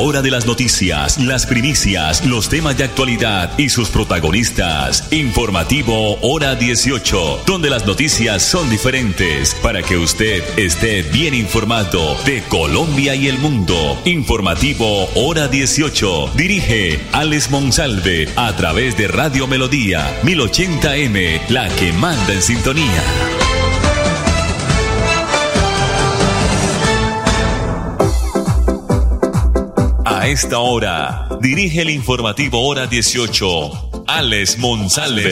hora de las noticias, las primicias, los temas de actualidad y sus protagonistas. Informativo Hora 18, donde las noticias son diferentes para que usted esté bien informado de Colombia y el mundo. Informativo Hora 18. Dirige Alex Monsalve a través de Radio Melodía 1080m, la que manda en sintonía. A esta hora, dirige el informativo Hora 18, Alex Monsalve.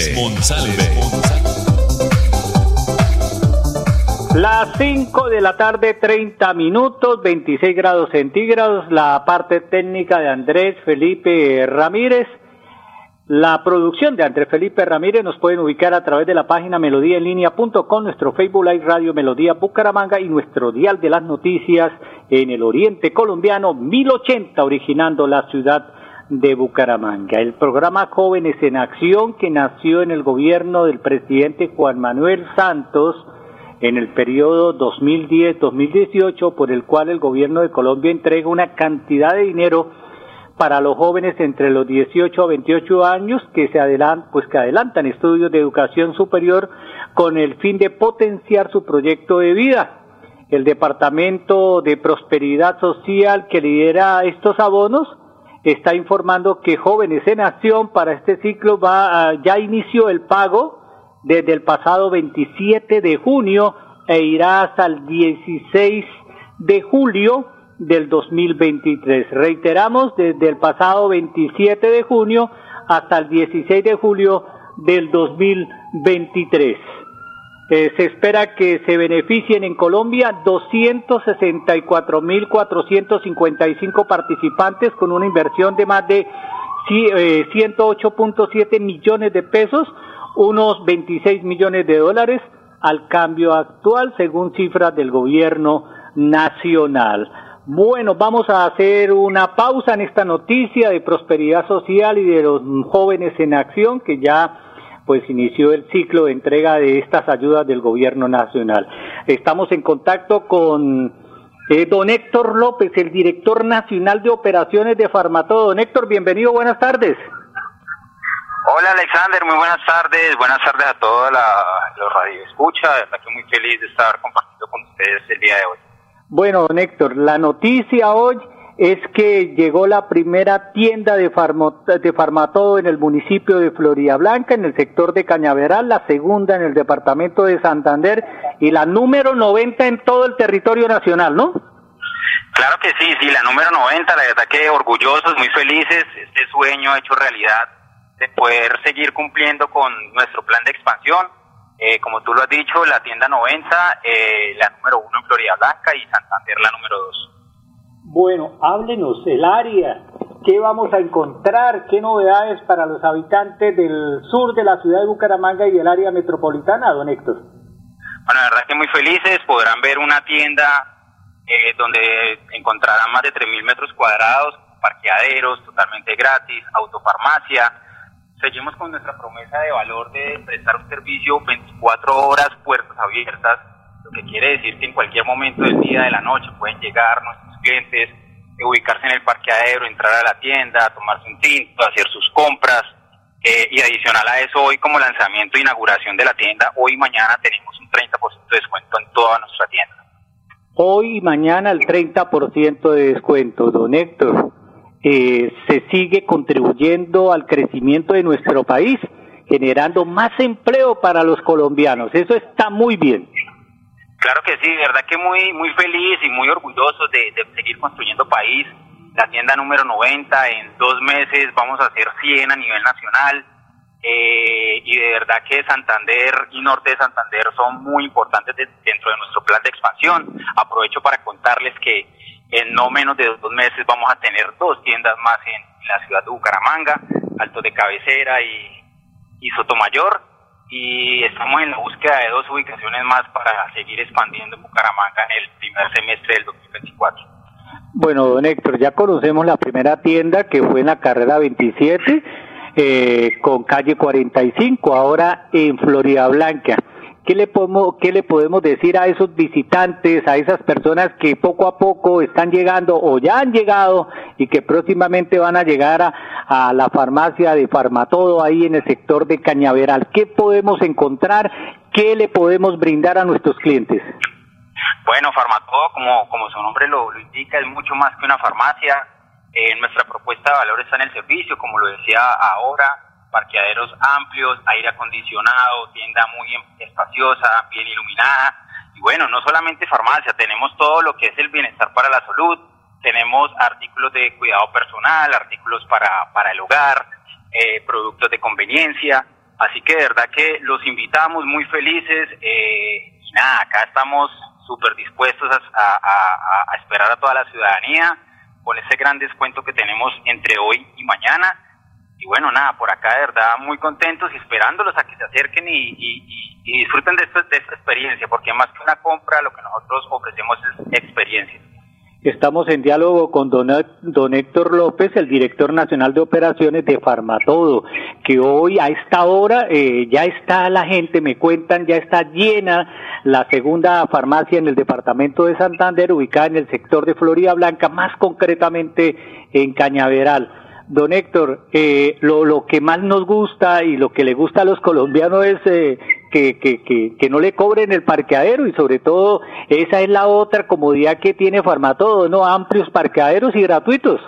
Las 5 de la tarde, 30 minutos, 26 grados centígrados, la parte técnica de Andrés Felipe Ramírez. La producción de Andrés Felipe Ramírez nos pueden ubicar a través de la página melodíaenlínea.com, nuestro Facebook Live Radio Melodía Bucaramanga y nuestro dial de las noticias en el oriente colombiano 1080, originando la ciudad de Bucaramanga. El programa Jóvenes en Acción, que nació en el gobierno del presidente Juan Manuel Santos en el periodo 2010-2018, por el cual el gobierno de Colombia entrega una cantidad de dinero para los jóvenes entre los 18 a 28 años que se adelantan, pues que adelantan estudios de educación superior con el fin de potenciar su proyecto de vida. El Departamento de Prosperidad Social que lidera estos abonos está informando que Jóvenes en Acción para este ciclo va ya inició el pago desde el pasado 27 de junio e irá hasta el 16 de julio del 2023. Reiteramos, desde el pasado 27 de junio hasta el 16 de julio del 2023. Eh, se espera que se beneficien en Colombia 264.455 participantes con una inversión de más de 108.7 eh, millones de pesos, unos 26 millones de dólares al cambio actual según cifras del gobierno nacional. Bueno, vamos a hacer una pausa en esta noticia de prosperidad social y de los jóvenes en acción que ya pues inició el ciclo de entrega de estas ayudas del gobierno nacional. Estamos en contacto con eh, don Héctor López, el director nacional de operaciones de Farmatodo. Don Héctor, bienvenido, buenas tardes. Hola Alexander, muy buenas tardes, buenas tardes a todos los radioescuchas, estoy muy feliz de estar compartiendo con ustedes el día de hoy. Bueno, Héctor, la noticia hoy es que llegó la primera tienda de, de Farmatodo en el municipio de Florida Blanca, en el sector de Cañaveral, la segunda en el departamento de Santander y la número 90 en todo el territorio nacional, ¿no? Claro que sí, sí, la número 90, la verdad que orgullosos, muy felices, este sueño hecho realidad de poder seguir cumpliendo con nuestro plan de expansión eh, como tú lo has dicho, la tienda 90, eh, la número 1 en Florida Blanca y Santander la número 2. Bueno, háblenos el área, qué vamos a encontrar, qué novedades para los habitantes del sur de la ciudad de Bucaramanga y del área metropolitana, don Héctor. Bueno, la verdad que muy felices, podrán ver una tienda eh, donde encontrarán más de 3.000 metros cuadrados, parqueaderos totalmente gratis, autofarmacia, seguimos con nuestra promesa de valor de prestar un servicio 24 horas, puertas abiertas, lo que quiere decir que en cualquier momento del día, de la noche, pueden llegar nuestros clientes, ubicarse en el parqueadero, entrar a la tienda, tomarse un tinto, hacer sus compras. Eh, y adicional a eso, hoy como lanzamiento e inauguración de la tienda, hoy y mañana tenemos un 30% de descuento en toda nuestra tienda. Hoy y mañana el 30% de descuento, don Héctor. Eh, se sigue contribuyendo al crecimiento de nuestro país, generando más empleo para los colombianos. Eso está muy bien. Claro que sí, de verdad que muy muy feliz y muy orgulloso de, seguir construyendo país. La tienda número 90, en dos meses vamos a hacer 100 a nivel nacional. Eh, y de verdad que Santander y Norte de Santander son muy importantes dentro de nuestro plan de expansión. Aprovecho para contarles que en no menos de dos meses vamos a tener dos tiendas más en la ciudad de Bucaramanga, Alto de Cabecera y, y Sotomayor. Y estamos en la búsqueda de dos ubicaciones más para seguir expandiendo en Bucaramanga en el primer semestre del 2024. Bueno, don Héctor, ya conocemos la primera tienda que fue en la carrera 27 eh, con calle 45, ahora en Florida Blanca. ¿Qué le, podemos, ¿qué le podemos decir a esos visitantes, a esas personas que poco a poco están llegando o ya han llegado y que próximamente van a llegar a, la farmacia de Farmatodo ahí en el sector de Cañaveral? ¿Qué podemos encontrar? ¿Qué le podemos brindar a nuestros clientes? Bueno, Farmatodo, como, como su nombre lo, lo indica, es mucho más que una farmacia. Eh, nuestra propuesta de valor está en el servicio, como lo decía ahora, parqueaderos amplios, aire acondicionado, tienda muy espaciosa, bien iluminada. Y bueno, no solamente farmacia, tenemos todo lo que es el bienestar para la salud, tenemos artículos de cuidado personal, artículos para, para el hogar, eh, productos de conveniencia. Así que de verdad que los invitamos muy felices. Eh, y nada, acá estamos súper dispuestos a, esperar a toda la ciudadanía con ese gran descuento que tenemos entre hoy y mañana. Y bueno, nada, por acá de verdad muy contentos y esperándolos a que se acerquen y, disfruten de, de esta experiencia, porque más que una compra, lo que nosotros ofrecemos es experiencia. Estamos en diálogo con don, don, Héctor López, el director nacional de operaciones de Farmatodo, que hoy a esta hora eh, ya está la gente, me cuentan, ya está llena la segunda farmacia en el departamento de Santander, ubicada en el sector de Florida Blanca, más concretamente en Cañaveral. Don Héctor, eh, lo, lo que más nos gusta y lo que le gusta a los colombianos es eh, que, que, que, que, no le cobren el parqueadero y sobre todo esa es la otra comodidad que tiene Farmatodo, ¿no? Amplios parqueaderos y gratuitos.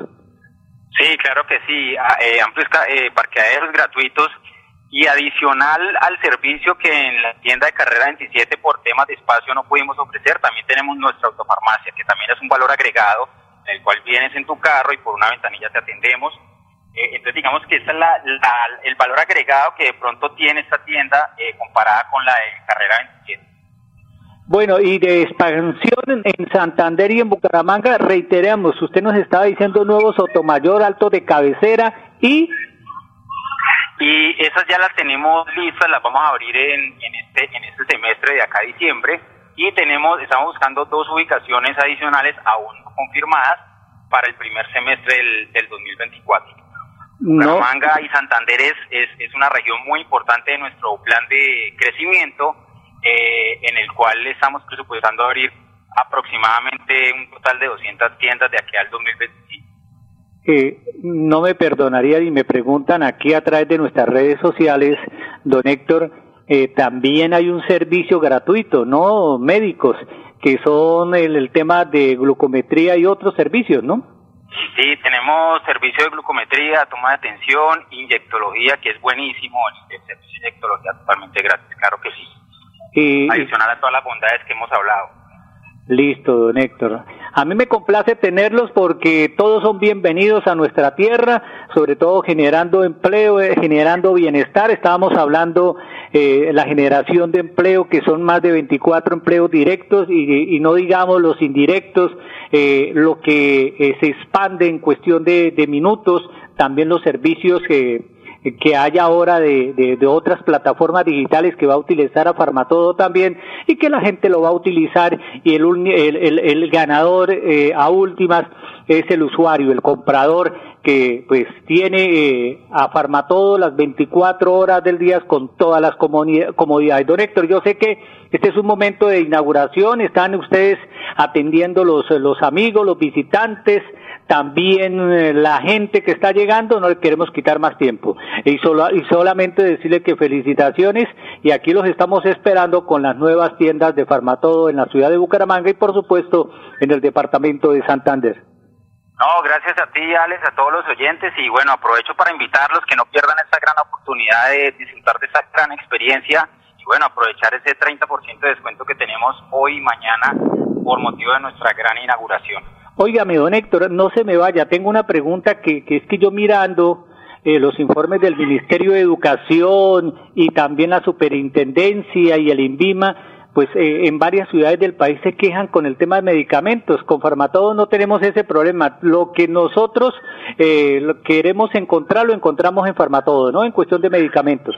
Sí, claro que sí, ah, eh, amplios eh, parqueaderos gratuitos y adicional al servicio que en la tienda de carrera 27 por temas de espacio no pudimos ofrecer, también tenemos nuestra autofarmacia que también es un valor agregado en el cual vienes en tu carro y por una ventanilla te atendemos entonces digamos que ese es la, el valor agregado que de pronto tiene esta tienda eh, comparada con la de Carrera 27. Bueno, y de expansión en Santander y en Bucaramanga, reiteramos, usted nos estaba diciendo nuevos Sotomayor, Alto de Cabecera y... Y esas ya las tenemos listas, las vamos a abrir en, en, este, en este semestre de acá a diciembre y tenemos, estamos buscando dos ubicaciones adicionales aún confirmadas para el primer semestre del, del 2024. No. Manga y Santander es, es, una región muy importante de nuestro plan de crecimiento, eh, en el cual estamos presupuestando abrir aproximadamente un total de 200 tiendas de aquí al 2025. Eh, no me perdonaría y me preguntan aquí a través de nuestras redes sociales, don Héctor, eh, también hay un servicio gratuito, ¿no? Médicos, que son el, el tema de glucometría y otros servicios, ¿no? Sí, tenemos servicio de glucometría, toma de atención, inyectología, que es buenísimo, el servicio de inyectología totalmente gratis, claro que sí. Y, Adicional a todas las bondades que hemos hablado. Listo, don Héctor. A mí me complace tenerlos porque todos son bienvenidos a nuestra tierra, sobre todo generando empleo, eh, generando bienestar. Estábamos hablando eh, la generación de empleo, que son más de 24 empleos directos y, y no digamos los indirectos, eh, lo que eh, se expande en cuestión de, de minutos, también los servicios que que haya ahora de, de, otras plataformas digitales que va a utilizar a Farmatodo también y que la gente lo va a utilizar y el, el, el, ganador eh, a últimas es el usuario, el comprador que pues tiene eh, a Farmatodo las 24 horas del día con todas las comodidades. Don Héctor, yo sé que este es un momento de inauguración, están ustedes atendiendo los, los amigos, los visitantes, también eh, la gente que está llegando, no le queremos quitar más tiempo. Y, solo, y solamente decirle que felicitaciones y aquí los estamos esperando con las nuevas tiendas de Farmatodo en la ciudad de Bucaramanga y por supuesto en el departamento de Santander. No, gracias a ti, Alex, a todos los oyentes y bueno, aprovecho para invitarlos que no pierdan esta gran oportunidad de disfrutar de esta gran experiencia y bueno, aprovechar ese 30% de descuento que tenemos hoy y mañana por motivo de nuestra gran inauguración. Óigame, don Héctor, no se me vaya, tengo una pregunta que, que es que yo mirando eh, los informes del Ministerio de Educación y también la Superintendencia y el INVIMA, pues eh, en varias ciudades del país se quejan con el tema de medicamentos. Con Farmatodo no tenemos ese problema. Lo que nosotros eh, queremos encontrar lo encontramos en Farmatodo, ¿no? En cuestión de medicamentos.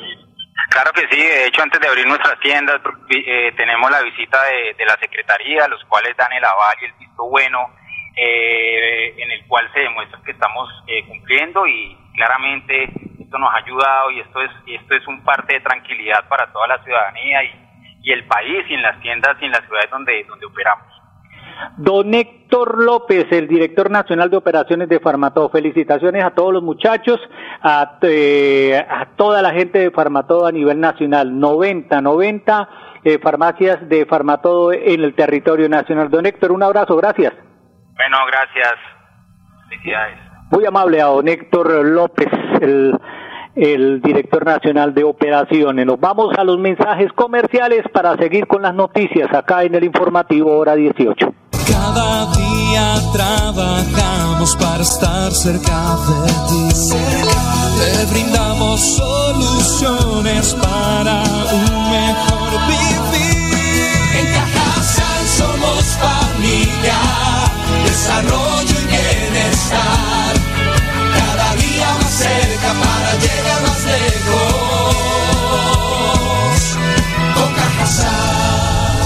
Claro que sí, de hecho antes de abrir nuestras tiendas eh, tenemos la visita de, de, la Secretaría, los cuales dan el aval y el visto bueno eh, en el cual se demuestra que estamos eh, cumpliendo y claramente esto nos ha ayudado y esto es esto es un parte de tranquilidad para toda la ciudadanía y, y el país y en las tiendas y en las ciudades donde, donde operamos. Don Héctor López, el director nacional de operaciones de Farmatodo. Felicitaciones a todos los muchachos, a, eh, a toda la gente de Farmatodo a nivel nacional. 90, 90 eh, farmacias de Farmatodo en el territorio nacional. Don Héctor, un abrazo, gracias. Bueno, gracias. Felicidades. Muy amable a don Héctor López, el el director nacional de operaciones. Nos vamos a los mensajes comerciales para seguir con las noticias acá en el informativo hora 18. Cada día trabajamos para estar cerca de ti. Te brindamos soluciones para un mejor vivir. En Cajasal somos familia, desarrollo y bienestar. Cada día más cerca para llegar más lejos. Con Cajasal.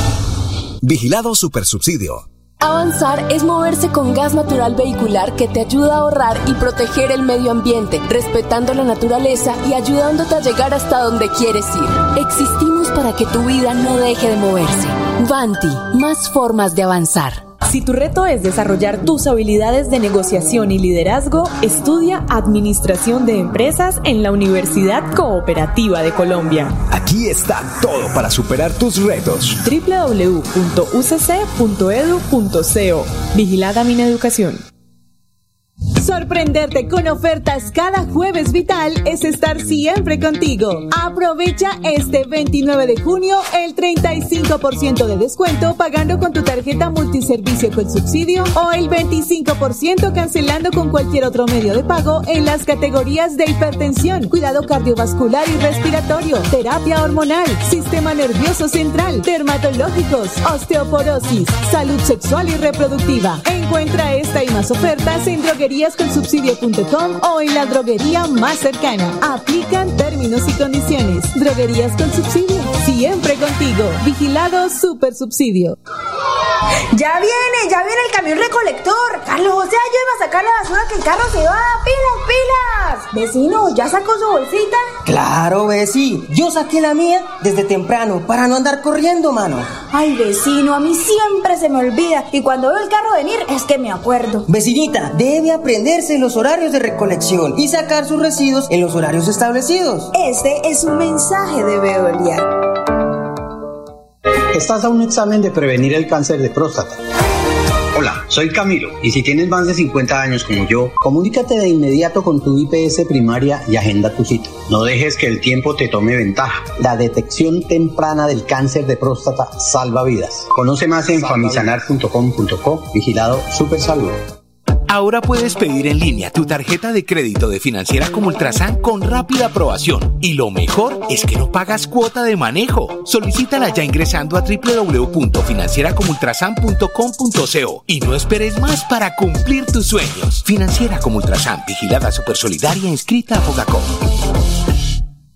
Vigilado Supersubsidio. Avanzar es moverse con gas natural vehicular que te ayuda a ahorrar y proteger el medio ambiente, respetando la naturaleza y ayudándote a llegar hasta donde quieres ir. Existimos para que tu vida no deje de moverse. Vanti, más formas de avanzar. Si tu reto es desarrollar tus habilidades de negociación y liderazgo, estudia Administración de Empresas en la Universidad Cooperativa de Colombia. Aquí está todo para superar tus retos. www.ucc.edu.co Vigilada Mineducación. Sorprenderte con ofertas cada jueves vital es estar siempre contigo. Aprovecha este 29 de junio el 35% de descuento pagando con tu tarjeta multiservicio con subsidio o el 25% cancelando con cualquier otro medio de pago en las categorías de hipertensión, cuidado cardiovascular y respiratorio, terapia hormonal, sistema nervioso central, dermatológicos, osteoporosis, salud sexual y reproductiva. Encuentra esta y más ofertas en drogueríasconsubsidio.com o en la droguería más cercana. Aplican términos y condiciones. Droguerías con subsidio. Siempre contigo. Vigilado Super Subsidio. Ya viene, ya viene el camión recolector. Carlos, o sea, yo iba a sacar la basura que el carro se va. ¡Pilas, pilas! Vecino, ¿ya sacó su bolsita? Claro, vecino. Yo saqué la mía desde temprano para no andar corriendo, mano. Ay, vecino, a mí siempre se me olvida. Y cuando veo el carro venir, es que me acuerdo. Vecinita, debe aprenderse los horarios de recolección y sacar sus residuos en los horarios establecidos. Este es un mensaje de Veolia. Estás a un examen de prevenir el cáncer de próstata. Hola, soy Camilo y si tienes más de 50 años como yo, comunícate de inmediato con tu IPS primaria y agenda tu cita. No dejes que el tiempo te tome ventaja. La detección temprana del cáncer de próstata salva vidas. Conoce más en famisanar.com.co, vigilado Super Salud. Ahora puedes pedir en línea tu tarjeta de crédito de financiera como Ultrasan con rápida aprobación. Y lo mejor es que no pagas cuota de manejo. Solicítala ya ingresando a www.financieracomultrasan.com.co y no esperes más para cumplir tus sueños. Financiera como Ultrasan, vigilada supersolidaria, inscrita a Fogacom.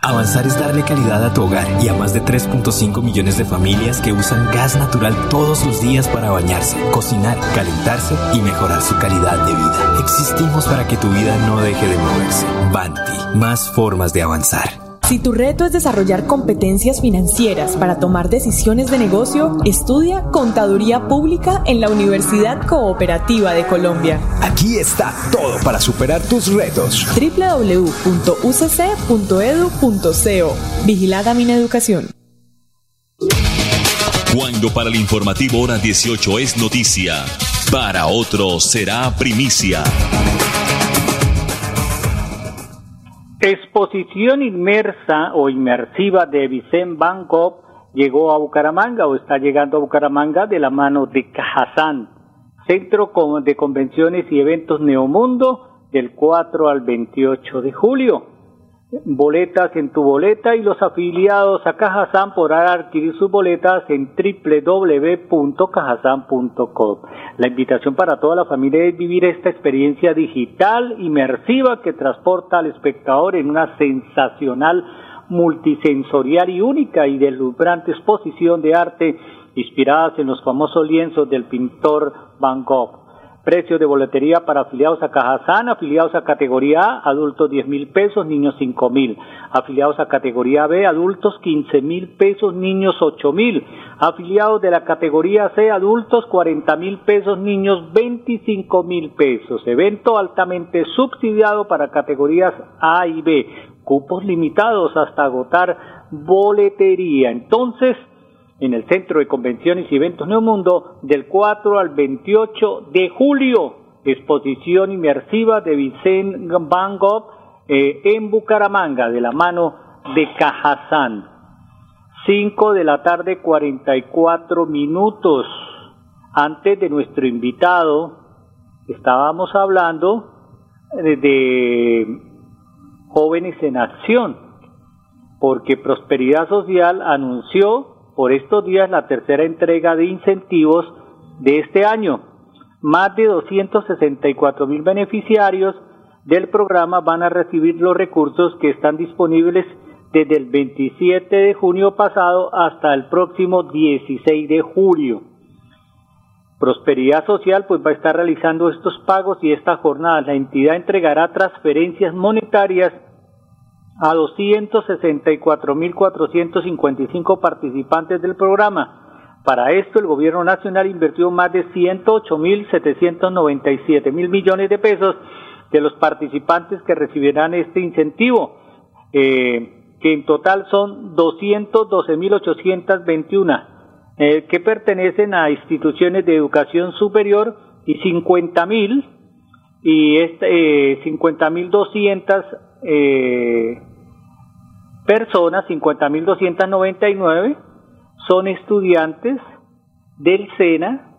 Avanzar es darle calidad a tu hogar y a más de 3.5 millones de familias que usan gas natural todos los días para bañarse, cocinar, calentarse y mejorar su calidad de vida. Existimos para que tu vida no deje de moverse. Banti, más formas de avanzar. Si tu reto es desarrollar competencias financieras para tomar decisiones de negocio, estudia Contaduría Pública en la Universidad Cooperativa de Colombia. Aquí está todo para superar tus retos. www.ucc.edu.co Vigilada Mineducación. Cuando para el informativo hora 18 es noticia, para otros será primicia. Exposición inmersa o inmersiva de Vicente Van Gogh llegó a Bucaramanga o está llegando a Bucaramanga de la mano de Cajazán, Centro de Convenciones y Eventos Neomundo del 4 al 28 de julio. Boletas en tu boleta y los afiliados a Cajazán podrán adquirir sus boletas en www.cajazán.com. La invitación para toda la familia es vivir esta experiencia digital inmersiva que transporta al espectador en una sensacional multisensorial y única y deslumbrante exposición de arte inspiradas en los famosos lienzos del pintor Van Gogh. Precios de boletería para afiliados a Cajazán, afiliados a categoría A, adultos 10 mil pesos, niños 5 mil. Afiliados a categoría B, adultos 15 mil pesos, niños 8 mil. Afiliados de la categoría C, adultos 40 mil pesos, niños 25 mil pesos. Evento altamente subsidiado para categorías A y B. Cupos limitados hasta agotar boletería. Entonces, en el Centro de Convenciones y Eventos Neomundo del 4 al 28 de julio. Exposición inmersiva de Vicente Van eh, en Bucaramanga de la mano de Cajazán. 5 de la tarde 44 minutos. Antes de nuestro invitado estábamos hablando de, de jóvenes en acción porque Prosperidad Social anunció por estos días la tercera entrega de incentivos de este año. Más de 264 mil beneficiarios del programa van a recibir los recursos que están disponibles desde el 27 de junio pasado hasta el próximo 16 de julio. Prosperidad Social pues va a estar realizando estos pagos y esta jornada la entidad entregará transferencias monetarias a 264.455 participantes del programa. Para esto, el gobierno nacional invirtió más de 108.797 mil millones de pesos de los participantes que recibirán este incentivo, eh, que en total son 212.821, eh, que pertenecen a instituciones de educación superior y 50.000 y este, eh, 50.200 eh, personas, 50.299, son estudiantes del SENA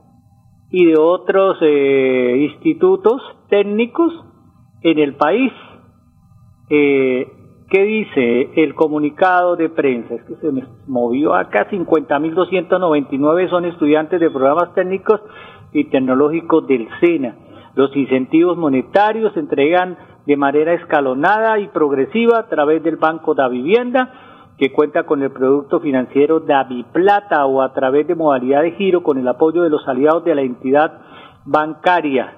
y de otros eh, institutos técnicos en el país. Eh, ¿Qué dice el comunicado de prensa? Es que se me movió acá, 50.299 son estudiantes de programas técnicos y tecnológicos del SENA. Los incentivos monetarios se entregan de manera escalonada y progresiva a través del Banco da Vivienda, que cuenta con el producto financiero Plata o a través de modalidad de giro con el apoyo de los aliados de la entidad bancaria.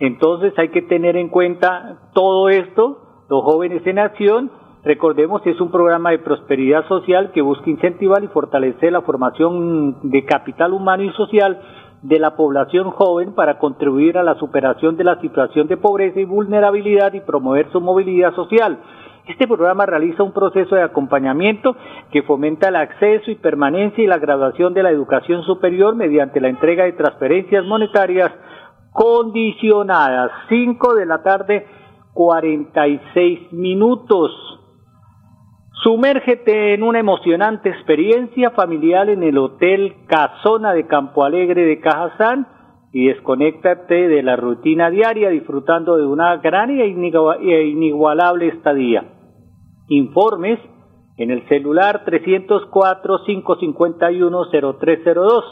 Entonces hay que tener en cuenta todo esto, los jóvenes en acción, recordemos que es un programa de prosperidad social que busca incentivar y fortalecer la formación de capital humano y social de la población joven para contribuir a la superación de la situación de pobreza y vulnerabilidad y promover su movilidad social. Este programa realiza un proceso de acompañamiento que fomenta el acceso y permanencia y la graduación de la educación superior mediante la entrega de transferencias monetarias condicionadas. 5 de la tarde, 46 minutos. Sumérgete en una emocionante experiencia familiar en el Hotel Casona de Campo Alegre de Cajazán y desconéctate de la rutina diaria disfrutando de una gran e inigualable estadía. Informes en el celular 304-551-0302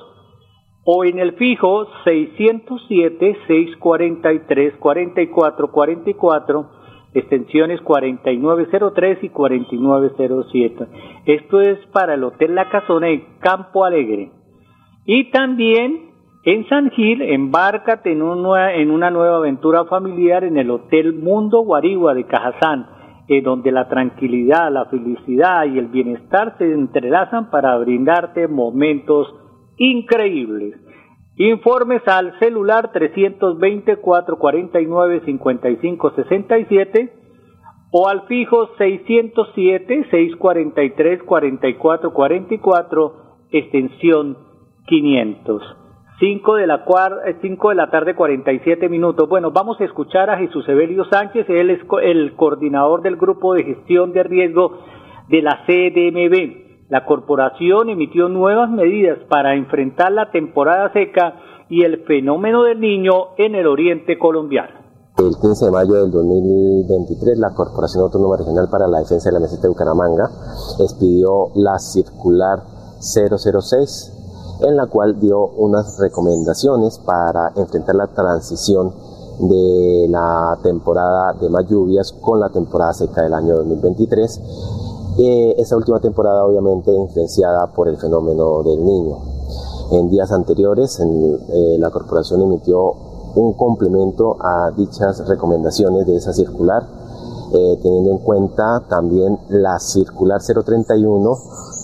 o en el fijo 607-643-4444 extensiones 4903 y 4907. Esto es para el Hotel La Casona en Campo Alegre. Y también en San Gil, embárcate en, en una nueva aventura familiar en el Hotel Mundo Guarigua de Cajazán, en donde la tranquilidad, la felicidad y el bienestar se entrelazan para brindarte momentos increíbles. Informes al celular 320-449-5567 o al fijo 607-643-4444, extensión 500. 5 de, la 5 de la tarde 47 minutos. Bueno, vamos a escuchar a Jesús Evelio Sánchez, él es el coordinador del grupo de gestión de riesgo de la CDMB. La corporación emitió nuevas medidas para enfrentar la temporada seca y el fenómeno del niño en el oriente colombiano. El 15 de mayo del 2023, la Corporación Autónoma Regional para la Defensa de la Meseta de Bucaramanga expidió la circular 006, en la cual dio unas recomendaciones para enfrentar la transición de la temporada de más lluvias con la temporada seca del año 2023 eh, esta última temporada obviamente influenciada por el fenómeno del niño. En días anteriores eh, la corporación emitió un complemento a dichas recomendaciones de esa circular, eh, teniendo en cuenta también la circular 031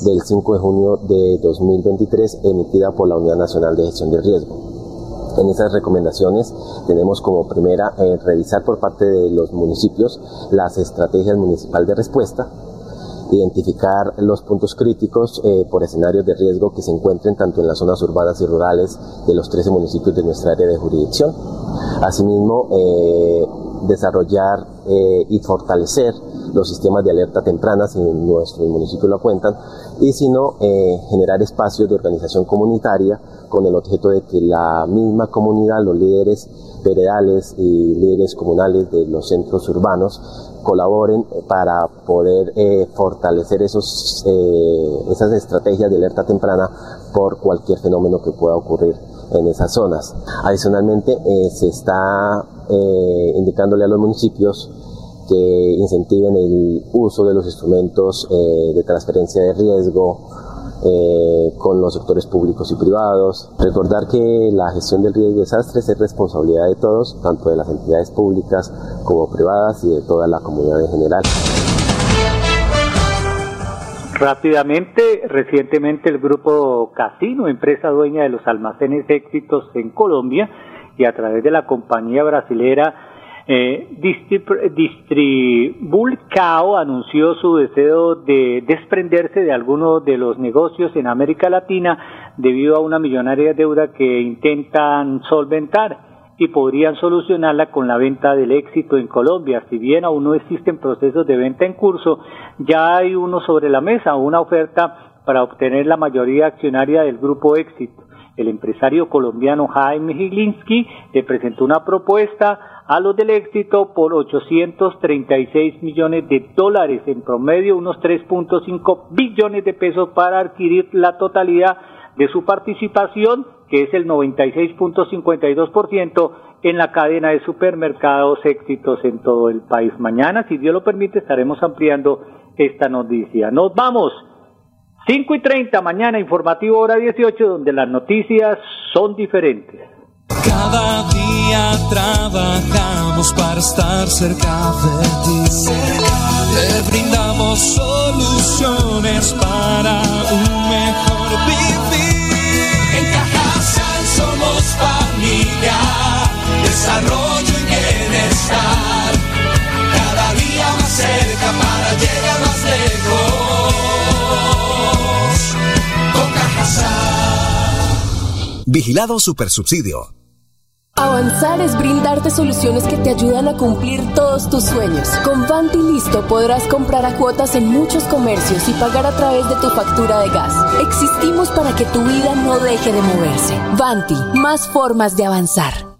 del 5 de junio de 2023 emitida por la Unidad Nacional de Gestión del Riesgo. En esas recomendaciones tenemos como primera eh, revisar por parte de los municipios las estrategias municipal de respuesta, identificar los puntos críticos eh, por escenarios de riesgo que se encuentren tanto en las zonas urbanas y rurales de los 13 municipios de nuestra área de jurisdicción. Asimismo, eh, desarrollar eh, y fortalecer los sistemas de alerta temprana si nuestros municipios lo cuentan y si no, generar espacios de organización comunitaria con el objeto de que la misma comunidad, los líderes veredales y líderes comunales de los centros urbanos colaboren para poder eh, fortalecer esos, eh, esas estrategias de alerta temprana por cualquier fenómeno que pueda ocurrir en esas zonas. Adicionalmente, eh, se está indicándole a los municipios que incentiven el uso de los instrumentos de transferencia de riesgo, eh, con los sectores públicos y privados. Recordar que la gestión del riesgo de desastres es responsabilidad de todos, tanto de las entidades públicas como privadas y de toda la comunidad en general. Rápidamente, recientemente el grupo Casino, empresa dueña de los almacenes éxitos en Colombia, y a través de la compañía brasilera eh, Distribulcao anunció su deseo de desprenderse de algunos de los negocios en América Latina debido a una millonaria deuda que intentan solventar y podrían solucionarla con la venta del éxito en Colombia. Si bien aún no existen procesos de venta en curso, ya hay uno sobre la mesa, una oferta para obtener la mayoría accionaria del grupo éxito. El empresario colombiano Jaime Higlinsky le presentó una propuesta a los del éxito por 836 millones de dólares, en promedio unos 3.5 billones de pesos para adquirir la totalidad de su participación, que es el 96.52% en la cadena de supermercados éxitos en todo el país. Mañana, si Dios lo permite, estaremos ampliando esta noticia. Nos vamos. 5 y 30, mañana informativo hora 18, donde las noticias son diferentes. Cada día trabajamos para estar cerca de ti. Te brindamos soluciones para Vigilado Supersubsidio. Avanzar es brindarte soluciones que te ayudan a cumplir todos tus sueños. Con Vanti Listo podrás comprar a cuotas en muchos comercios y pagar a través de tu factura de gas. Existimos para que tu vida no deje de moverse. Vanti, más formas de avanzar.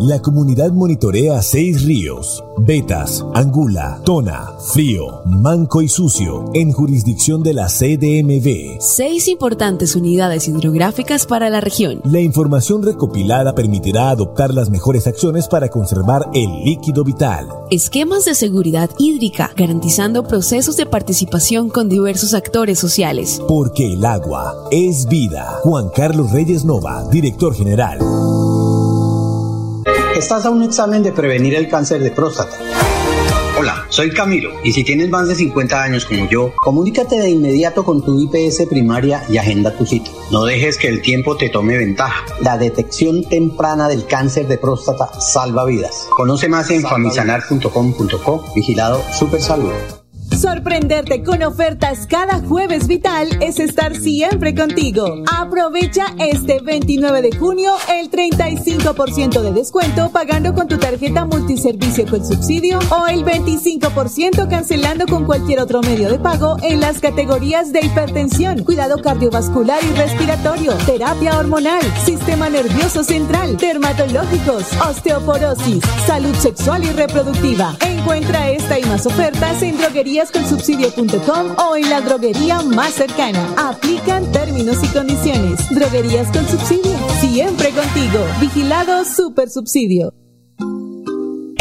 La comunidad monitorea seis ríos, Betas, Angula, Tona, Frío, Manco y Sucio, en jurisdicción de la CDMV. Seis importantes unidades hidrográficas para la región. La información recopilada permitirá adoptar las mejores acciones para conservar el líquido vital. Esquemas de seguridad hídrica, garantizando procesos de participación con diversos actores sociales. Porque el agua es vida. Juan Carlos Reyes Nova, director general. Estás a un examen de prevenir el cáncer de próstata. Hola, soy Camilo y si tienes más de 50 años como yo, comunícate de inmediato con tu IPS primaria y agenda tu cita. No dejes que el tiempo te tome ventaja. La detección temprana del cáncer de próstata salva vidas. Conoce más en famisanar.com.co, vigilado Super Salud. Sorprenderte con ofertas cada jueves vital es estar siempre contigo. Aprovecha este 29 de junio el 35% de descuento pagando con tu tarjeta multiservicio con subsidio o el 25% cancelando con cualquier otro medio de pago en las categorías de hipertensión, cuidado cardiovascular y respiratorio, terapia hormonal, sistema nervioso central, dermatológicos, osteoporosis, salud sexual y reproductiva. Encuentra esta y más ofertas en droguería drogueríasconsubsidio.com o en la droguería más cercana. Aplican términos y condiciones. Droguerías con subsidio. Siempre contigo. Vigilado Super Subsidio.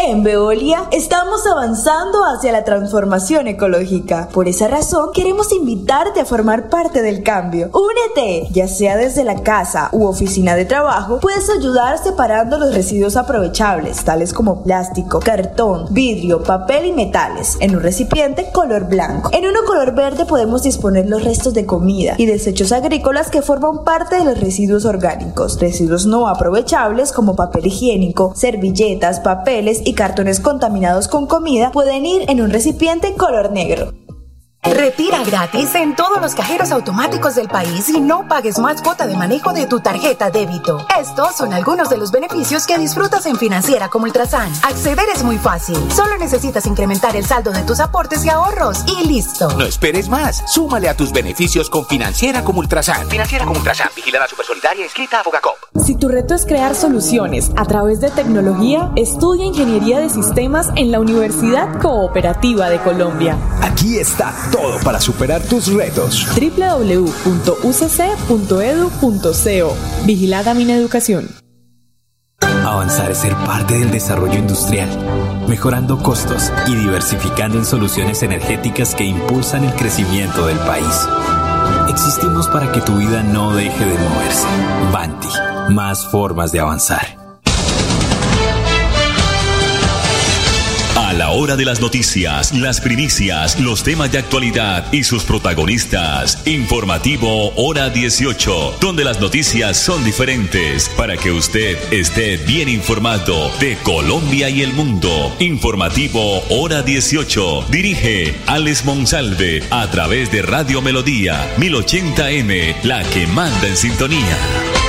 En Veolia estamos avanzando hacia la transformación ecológica. Por esa razón, queremos invitarte a formar parte del cambio. Únete, ya sea desde la casa u oficina de trabajo, puedes ayudar separando los residuos aprovechables, tales como plástico, cartón, vidrio, papel y metales, en un recipiente color blanco. En uno color verde podemos disponer los restos de comida y desechos agrícolas que forman parte de los residuos orgánicos, residuos no aprovechables como papel higiénico, servilletas, papeles y cartones contaminados con comida pueden ir en un recipiente color negro. Retira gratis en todos los cajeros automáticos del país y no pagues más cuota de manejo de tu tarjeta débito. Estos son algunos de los beneficios que disfrutas en Financiera como Ultrasan. Acceder es muy fácil. Solo necesitas incrementar el saldo de tus aportes y ahorros y listo. No esperes más. Súmale a tus beneficios con Financiera como Ultrasan. Financiera como Ultrasan. Vigilada Supersolidaria escrita a Fogacop. Si tu reto es crear soluciones a través de tecnología, estudia Ingeniería de Sistemas en la Universidad Cooperativa de Colombia. Aquí está todo para superar tus retos. www.ucc.edu.co Vigilada mi educación. Avanzar es ser parte del desarrollo industrial, mejorando costos y diversificando en soluciones energéticas que impulsan el crecimiento del país. Existimos para que tu vida no deje de moverse. Banti, más formas de avanzar. A la hora de las noticias, las primicias, los temas de actualidad y sus protagonistas. Informativo Hora 18, donde las noticias son diferentes para que usted esté bien informado de Colombia y el mundo. Informativo Hora 18. Dirige Alex Monsalve a través de Radio Melodía 1080M, la que manda en sintonía.